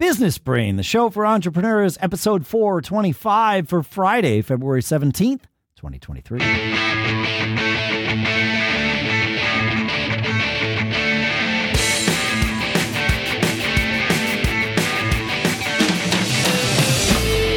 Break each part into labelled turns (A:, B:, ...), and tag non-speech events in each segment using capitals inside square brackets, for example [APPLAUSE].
A: Business Brain, the show for entrepreneurs, episode 425 for Friday, February 17th, 2023.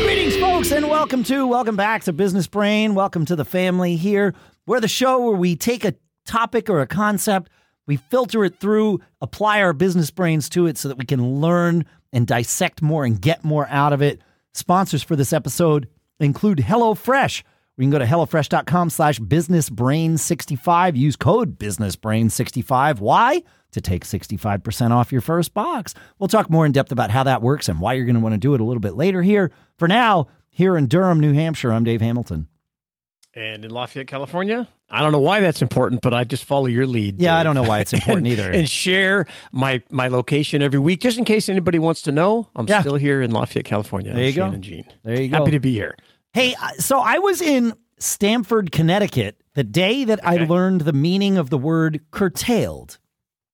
A: Greetings, folks, and welcome to, welcome back to Business Brain. Welcome to the family here. We're the show where we take a topic or a concept, we filter it through, apply our business brains to it so that we can learn and dissect more and get more out of it. Sponsors for this episode include HelloFresh. We can go to HelloFresh.com slash businessbrain65. Use code businessbrain65. Why? To take 65% off your first box. We'll talk more in depth about how that works and why you're going to want to do it a little bit later here. For now, here in Durham, New Hampshire, I'm Dave Hamilton.
B: And in Lafayette, California, I don't know why that's important, but I just follow your lead.
A: Yeah, I don't know why it's [LAUGHS] important
B: and,
A: either.
B: And share my my location every week, just in case anybody wants to know. I'm
A: Yeah.
B: still here in Lafayette, California.
A: There you go.
B: Shannon Jean.
A: There you go.
B: Happy to be here.
A: Hey, uh, so I was in Stamford, Connecticut the day that I learned the meaning of the word curtailed.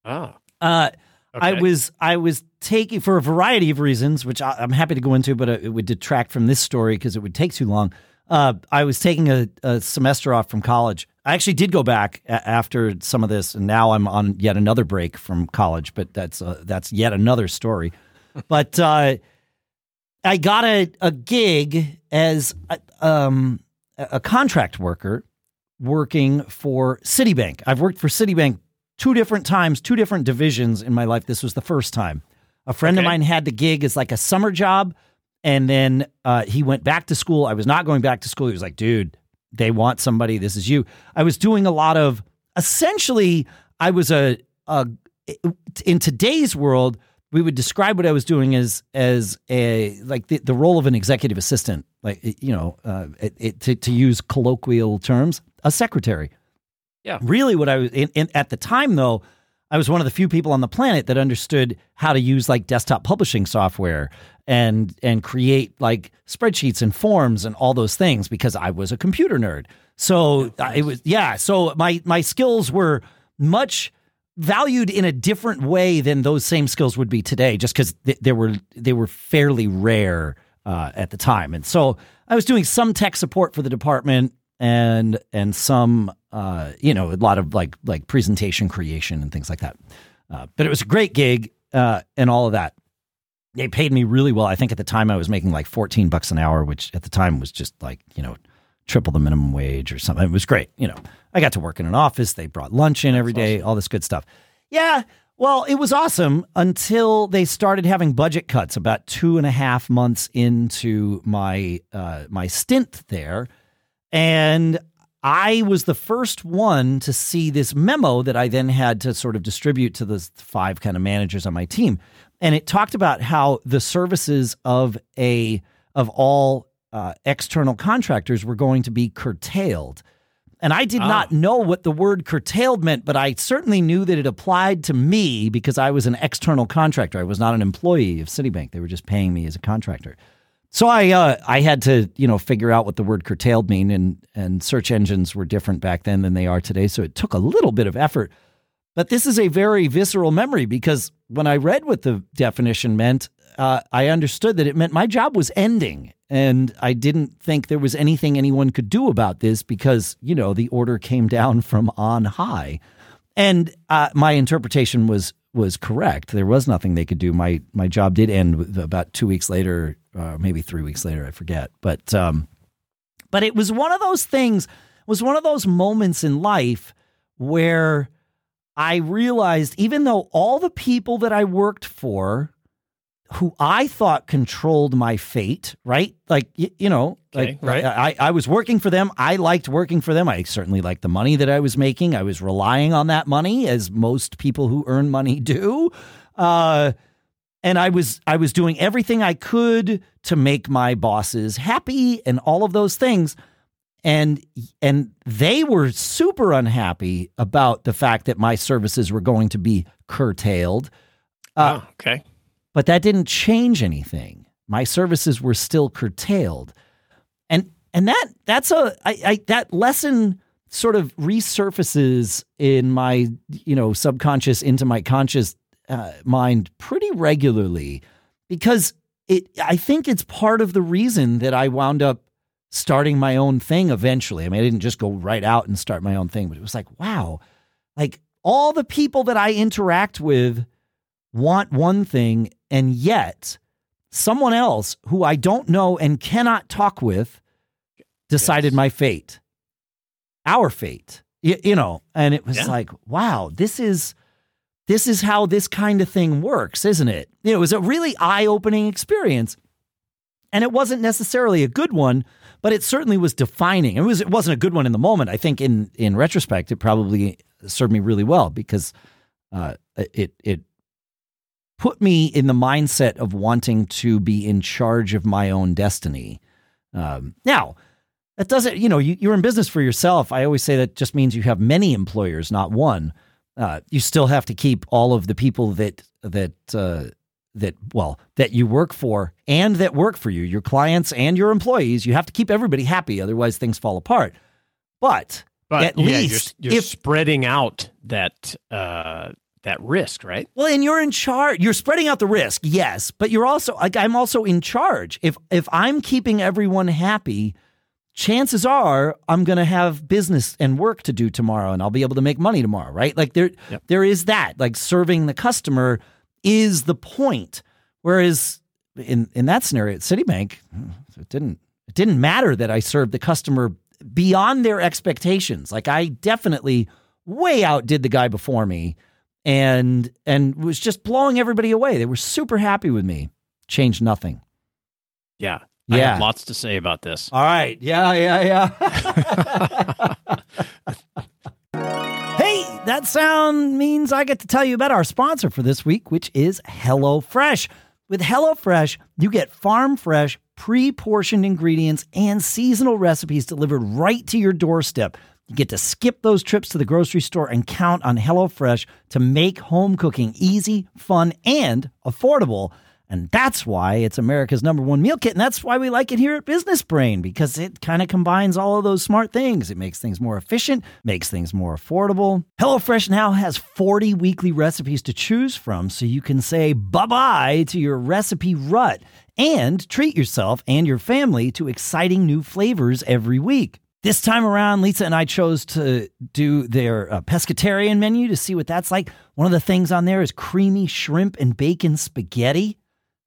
B: Ah,
A: Uh, I was I was taking for a variety of reasons, which I, I'm happy to go into, but it would detract from this story because it would take too long. Uh, I was taking a, a semester off from college. I actually did go back a- after some of this, and now I'm on yet another break from college. But that's uh, that's yet another story. [LAUGHS] but uh, I got a, a gig as a, um, a a contract worker working for Citibank. I've worked for Citibank two different times, two different divisions in my life. This was the first time. A friend of mine had the gig as like a summer job, and then uh, he went back to school. I was not going back to school. He was like, dude, they want somebody. This is you. I was doing a lot of essentially, I was a, a in today's world, we would describe what I was doing as as a like the, the role of an executive assistant, like you know, uh, it, it, to to use colloquial terms, a secretary.
B: Yeah.
A: Really, what I was in, in, at the time though, I was one of the few people on the planet that understood how to use like desktop publishing software and and create like spreadsheets and forms and all those things because I was a computer nerd. So it was yeah. So my my skills were much valued in a different way than those same skills would be today, just because th- they were they were fairly rare uh, at the time. And so I was doing some tech support for the department and and some uh, you know a lot of like like presentation creation and things like that. Uh, but it was a great gig uh, and all of that. They paid me really well. I think at the time I was making like fourteen bucks an hour, which at the time was just like you know triple the minimum wage or something. It was great. You know, I got to work in an office. They brought lunch in every day, all this good stuff. Yeah. Well, it was awesome until they started having budget cuts about two and a half months into my uh, my stint there, and I was the first one to see this memo that I then had to sort of distribute to the five kind of managers on my team, and it talked about how the services of a of all uh, external contractors were going to be curtailed. And I did not know what the word curtailed meant, but I certainly knew that it applied to me because I was an external contractor. I was not an employee of Citibank. They were just paying me as a contractor. So I uh, I had to you know figure out what the word curtailed mean, and and search engines were different back then than they are today. So it took a little bit of effort. But this is a very visceral memory because when I read what the definition meant, uh, I understood that it meant my job was ending. And I didn't think there was anything anyone could do about this because, you know, the order came down [LAUGHS] from on high. And uh, my interpretation was was correct. There was nothing they could do. My my job did end about two weeks later, uh, maybe three weeks later. I forget. But um, but it was one of those things. Was one of those moments in life where I realized, even though all the people that I worked for, who I thought controlled my fate, right? Like y- you know,
B: Okay,
A: like
B: right.
A: I, I was working for them. I liked working for them. I certainly liked the money that I was making. I was relying on that money, as most people who earn money do. Uh, and I was I was doing everything I could to make my bosses happy and all of those things. And and they were super unhappy about the fact that my services were going to be curtailed. Uh,
B: oh, okay.
A: but that didn't change anything. My services were still curtailed, and and that that's a I, I that lesson sort of resurfaces in my you know subconscious into my conscious uh, mind pretty regularly because it I think it's part of the reason that I wound up starting my own thing eventually. I mean, I didn't just go right out and start my own thing, but it was like, wow, like all the people that I interact with want one thing, and yet someone else who I don't know and cannot talk with decided
B: Yes.
A: my fate, our fate. You, you know, and it was
B: Yeah.
A: like, wow, this is this is how this kind of thing works, isn't it? You know, it was a really eye-opening experience. And it wasn't necessarily a good one, but it certainly was defining. It was it wasn't a good one in the moment. I think in in retrospect, it probably served me really well because uh, it it put me in the mindset of wanting to be in charge of my own destiny. Um, now, that doesn't, you know, you, you're in business for yourself. I always say that just means you have many employers, not one. Uh, you still have to keep all of the people that that uh, that well that you work for and that work for you, your clients and your employees. You have to keep everybody happy, otherwise things fall apart. But,
B: But
A: at
B: yeah,
A: least
B: you're, you're
A: if
B: spreading out that uh, that risk, right?
A: Well, and you're in charge. You're spreading out the risk, yes, but you're also like I'm also in charge. If if I'm keeping everyone happy, chances are I'm going to have business and work to do tomorrow and I'll be able to make money tomorrow, right? Like there
B: Yep.
A: there is that. Like serving the customer is the point. Whereas in in that scenario at Citibank, it didn't it didn't matter that I served the customer beyond their expectations. Like I definitely way outdid the guy before me and and was just blowing everybody away. They were super happy with me. Changed nothing.
B: Yeah. I
A: Yeah.
B: have lots to say about this.
A: All right. Yeah, yeah, yeah. [LAUGHS] [LAUGHS] sound means I get to tell you about our sponsor for this week, which is HelloFresh. With HelloFresh, you get farm fresh, pre portioned ingredients and seasonal recipes delivered right to your doorstep. You get to skip those trips to the grocery store and count on HelloFresh to make home cooking easy, fun, and affordable. And that's why it's America's number one meal kit. And that's why we like it here at Business Brain because it kind of combines all of those smart things. It makes things more efficient, makes things more affordable. HelloFresh now has 40 weekly recipes to choose from so you can say bye bye to your recipe rut and treat yourself and your family to exciting new flavors every week. This time around, Lisa and I chose to do their uh, pescatarian menu to see what that's like. One of the things on there is creamy shrimp and bacon spaghetti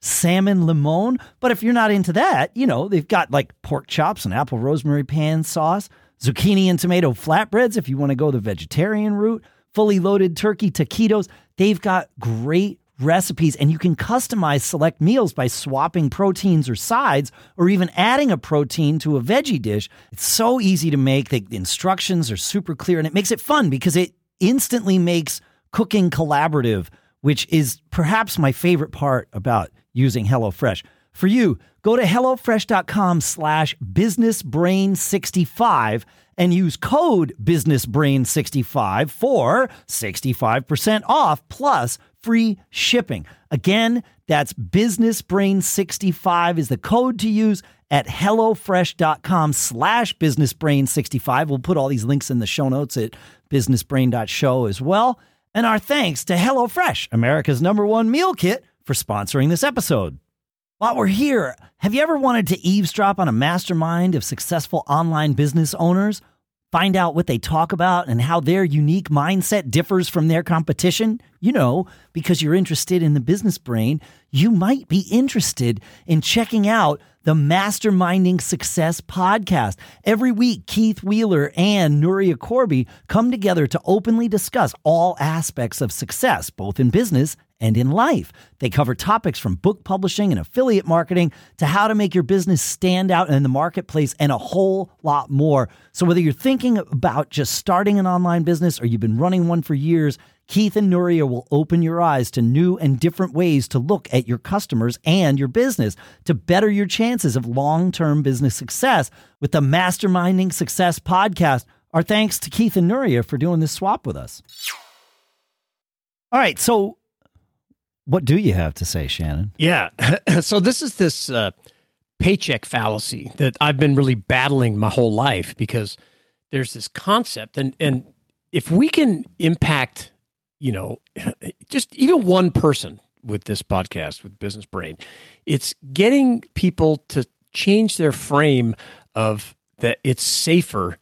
A: salmon limon. But if you're not into that, you know, they've got like pork chops and apple rosemary pan sauce, zucchini and tomato flatbreads if you want to go the vegetarian route, fully loaded turkey taquitos. They've got great recipes and you can customize select meals by swapping proteins or sides or even adding a protein to a veggie dish. It's so easy to make. The instructions are super clear and it makes it fun because it instantly makes cooking collaborative, which is perhaps my favorite part about using HelloFresh. For you, go to HelloFresh.com slash businessbrain65 and use code businessbrain65 for 65% off plus free shipping. Again, that's businessbrain65 is the code to use at hellofresh.com slash businessbrain65. We'll put all these links in the show notes at businessbrain.show as well. And our thanks to HelloFresh, America's number one meal kit, for sponsoring this episode. While we're here, have you ever wanted to eavesdrop on a mastermind of successful online business owners? Find out what they talk about and how their unique mindset differs from their competition? You know, because you're interested in the business brain, you might be interested in checking out the Masterminding Success podcast. Every week, Keith Wheeler and Nuria Corby come together to openly discuss all aspects of success, both in business and in life. They cover topics from book publishing and affiliate marketing to how to make your business stand out in the marketplace and a whole lot more. So, whether you're thinking about just starting an online business or you've been running one for years, Keith and Nuria will open your eyes to new and different ways to look at your customers and your business to better your chances of long term business success with the Masterminding Success podcast. Our thanks to Keith and Nuria for doing this swap with us. All right, so what do you have to say, Shannon?
B: Yeah. [LAUGHS] so this is this uh, paycheck fallacy that I've been really battling my whole life because there's this concept, and and if we can impact, you know, [LAUGHS] just even one person with this podcast with Business Brain. It's getting people to change their frame of that it's safer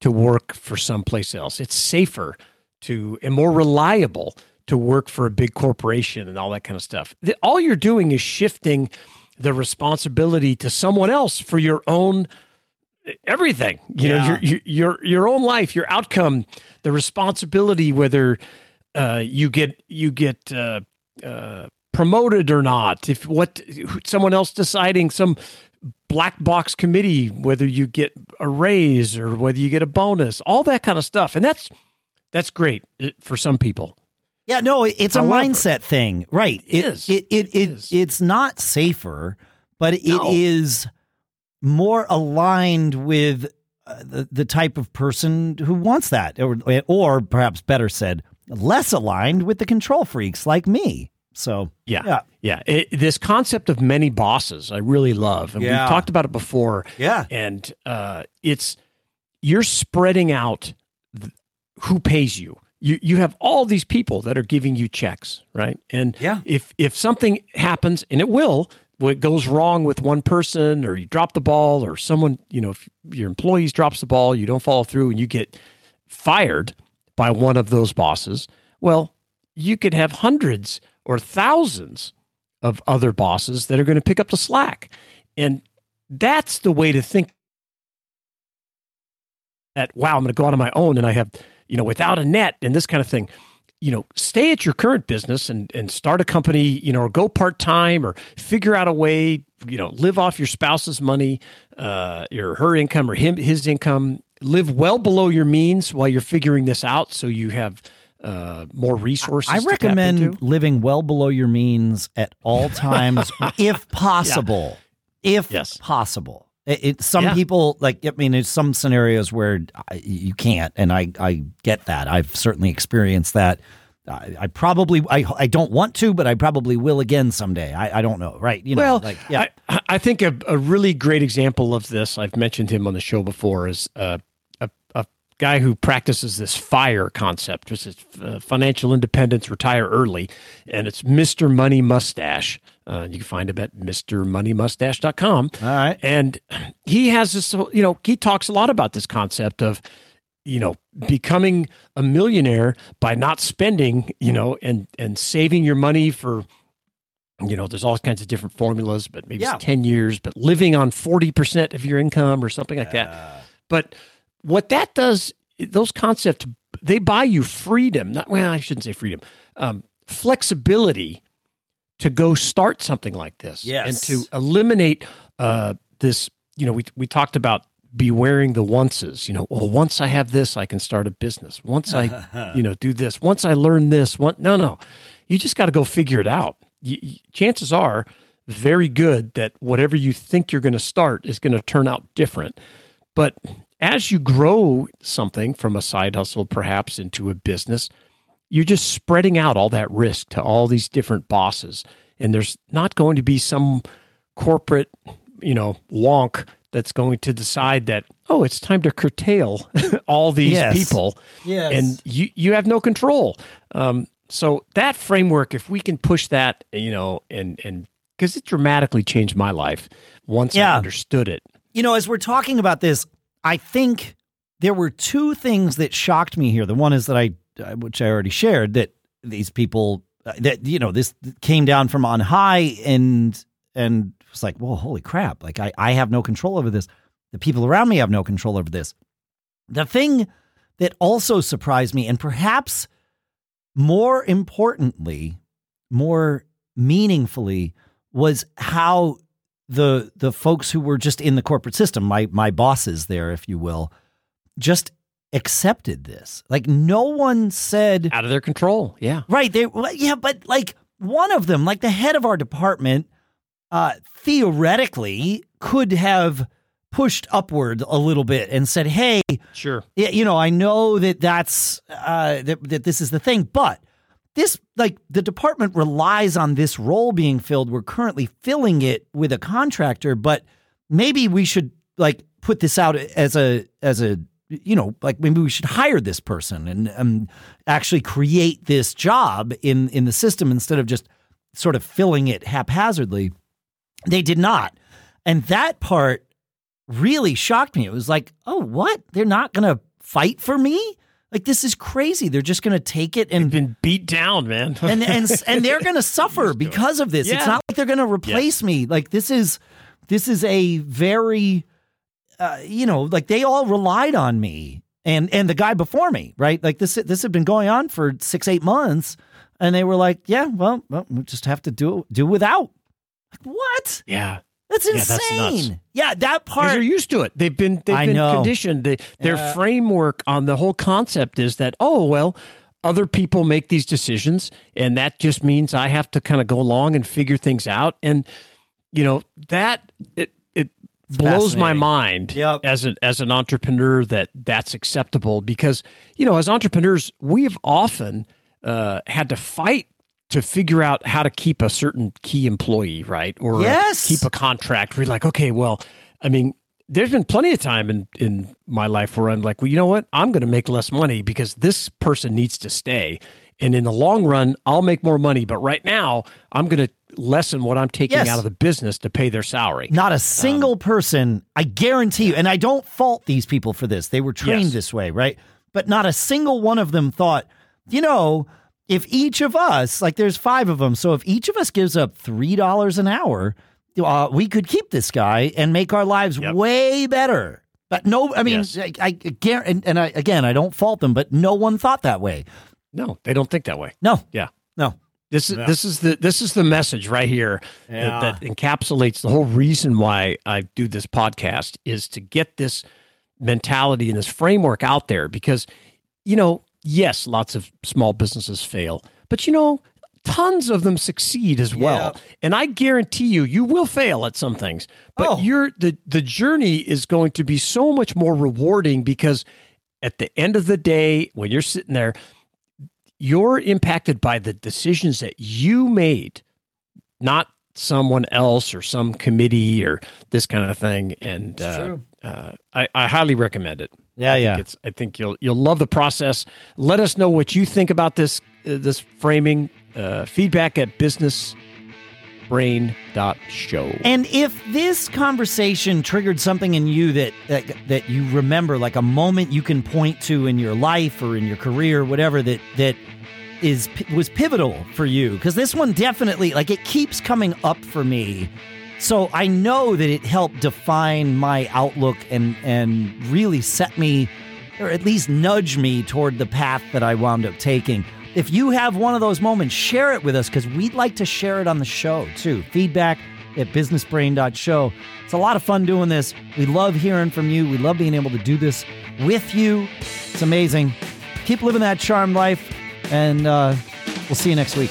B: to work for someplace else. It's safer to and more reliable to work for a big corporation and all that kind of stuff. All you're doing is shifting the responsibility to someone else for your own everything. You
A: Yeah.
B: know, your, your your own life, your outcome, the responsibility whether uh, you get you get uh, uh, promoted or not. If what someone else deciding some black box committee whether you get a raise or whether you get a bonus, all that kind of stuff, and that's that's great uh, for some people.
A: Yeah, no, it- it's a
B: However-
A: mindset thing, right? It
B: is.
A: It it it,
B: is.
A: it's not safer, but it is
B: No.
A: more aligned with uh, the the type of person who wants that, or or perhaps better said, less aligned with the control freaks like me. So
B: Yeah.
A: Yeah.
B: Yeah. It- this concept of many bosses, I really love. And
A: Yeah.
B: we've talked about it before.
A: yeah,
B: And uh, it's, you're spreading out th- who pays you. You, you have all these people that are giving you checks, right? And
A: Yeah.
B: if if something happens, and it will, what goes wrong with one person, or you drop the ball, or someone, you know, if your employees drops the ball, you don't follow through, and you get fired by one of those bosses, well, you could have hundreds or thousands of other bosses that are going to pick up the slack. And that's the way to think that, wow, I'm going to go out on my own and I have, you know, without a net and this kind of thing. You know, stay at your current business and, and start a company, you know, or go part time or figure out a way, you know, live off your spouse's money, uh, your her income or him his income. Live well below your means while you're figuring this out, so you have uh, more resources.
A: I recommend living well below your means at all [LAUGHS] times, if possible. If
B: Yes.
A: possible. It, it- some
B: Yeah.
A: people like. I mean, there's some scenarios where I, you can't, and I I get that. I've certainly experienced that. I, I probably I I don't want to, but I probably will again someday. I, I don't know, right? You know,
B: well,
A: like yeah,
B: I, I think a, a really great example of this, I've mentioned him on the show before, is uh, a, a guy who practices this FIRE concept, which is uh, financial independence, retire early. And it's Mr. Money Mustache. Uh, you can find him at MrMoneyMustache.com.
A: all right.
B: And he has this, you know, he talks a lot about this concept of, you know, becoming a millionaire by not spending, you know, and and saving your money for, you know, there's all kinds of different formulas, but maybe
A: Yeah.
B: it's 10 years, but living on 40% of your income or something like that. But what that does, those concepts, they buy you freedom. Not well, I shouldn't say freedom, um, flexibility to go start something like this,
A: Yes.
B: and to eliminate uh, this. You know, we we talked about bewaring the onces. You know, well, once I have this, I can start a business. Once I, [LAUGHS] you know, do this. Once I learn this. One, no, no, you just got to go figure it out. You, you- chances are very good that whatever you think you're going to start is going to turn out different. But as you grow something from a side hustle, perhaps into a business, you're just spreading out all that risk to all these different bosses. And there's not going to be some corporate, you know, wonk that's going to decide that, oh, it's time to curtail [LAUGHS] all these
A: Yes.
B: people.
A: Yes.
B: And you, you have no control. Um, so that framework, if we can push that, you know, and, and, because it dramatically changed my life once I understood it.
A: You know, as we're talking about this, I think there were two things that shocked me here. The one is that I, which I already shared, that these people, uh, that you know, this came down from on high, and and was like, well, holy crap! Like I, I have no control over this. The people around me have no control over this. The thing that also surprised me, and perhaps more importantly, more meaningfully, was how the the folks who were just in the corporate system, my my bosses there, if you will, just accepted this. Like no one said,
B: Out of their control. Yeah.
A: right? They well, yeah, but like one of them, like the head of our department, uh, theoretically could have pushed upward a little bit and said, "Hey,
B: Sure.
A: yeah, you know, I know that that's uh, that that this is the thing, but this like the department relies on this role being filled. We're currently filling it with a contractor, but maybe we should like put this out as a as a you know like maybe we should hire this person and um, actually create this job in in the system instead of just sort of filling it haphazardly. They did not. And that part really shocked me. It was like, oh, what? They're not going to fight for me? Like this is crazy. They're just going to take it and
B: been beat down, man. [LAUGHS]
A: and and and they're going [LAUGHS] to suffer because of this.
B: Yeah.
A: It's not like they're going to replace me. Like this is this is a very uh, you know, like they all relied on me and and the guy before me, right? Like this this had been going on for 6 8 months and they were like, "Yeah, well, well we just have to do do without." Like what?
B: yeah.
A: That's
B: Yeah, that's
A: insane. Yeah, that part
B: they're used to it. They've been they've
A: I
B: been
A: know.
B: conditioned. They, their framework on the whole concept is that oh well, other people make these decisions, and that just means I have to kind of go along and figure things out. And you know that it blows my mind
A: Yep.
B: as an as an entrepreneur that that's acceptable because you know as entrepreneurs we've often uh, had to fight to figure out how to keep a certain key employee right? Or
A: Yes.
B: keep a contract. You're like okay well i mean there's been plenty of time in in my life where i'm like well you know what? I'm going to make less money because this person needs to stay. And in the long run i'll make more money. But right now i'm going to lessen what i'm taking
A: Yes.
B: out of the business to pay their salary
A: Not a single person, I guarantee you, and I don't fault these people for this. They were trained
B: Yes.
A: this way, right? But not a single one of them thought, you know, if each of us, like there's five of them, so if each of us gives up $3 an hour, uh, we could keep this guy and make our lives
B: Yep.
A: way better. But no, I mean,
B: Yes.
A: I, I guarantee, and, and I, again, I don't fault them, but no one thought that way.
B: no they don't think that way
A: No,
B: yeah
A: no.
B: This is this is the this is the message right here
A: Yeah.
B: that, that encapsulates the whole reason why I do this podcast is to get this mentality and this framework out there because you know yes lots of small businesses fail but you know tons of them succeed as well and I guarantee you you will fail at some things but
A: Oh.
B: you're the the journey is going to be so much more rewarding because at the end of the day when you're sitting there you're impacted by the decisions that you made, not someone else or some committee or this kind of thing. And uh, uh, I, I highly recommend it.
A: Yeah, yeah.
B: It's, I think you'll you'll love the process. Let us know what you think about this uh, this framing. Uh, feedback at businessbrain.show.
A: And if this conversation triggered something in you that, that that you remember, like a moment you can point to in your life or in your career, whatever that that is was pivotal for you, because this one definitely like it keeps coming up for me. So I know that it helped define my outlook and and really set me, or at least nudge me toward the path that I wound up taking. If you have one of those moments, share it with us because we'd like to share it on the show too. Feedback at businessbrain.show. It's a lot of fun doing this. We love hearing from you. We love being able to do this with you. It's amazing. Keep living that charmed life, and uh, we'll see you next week.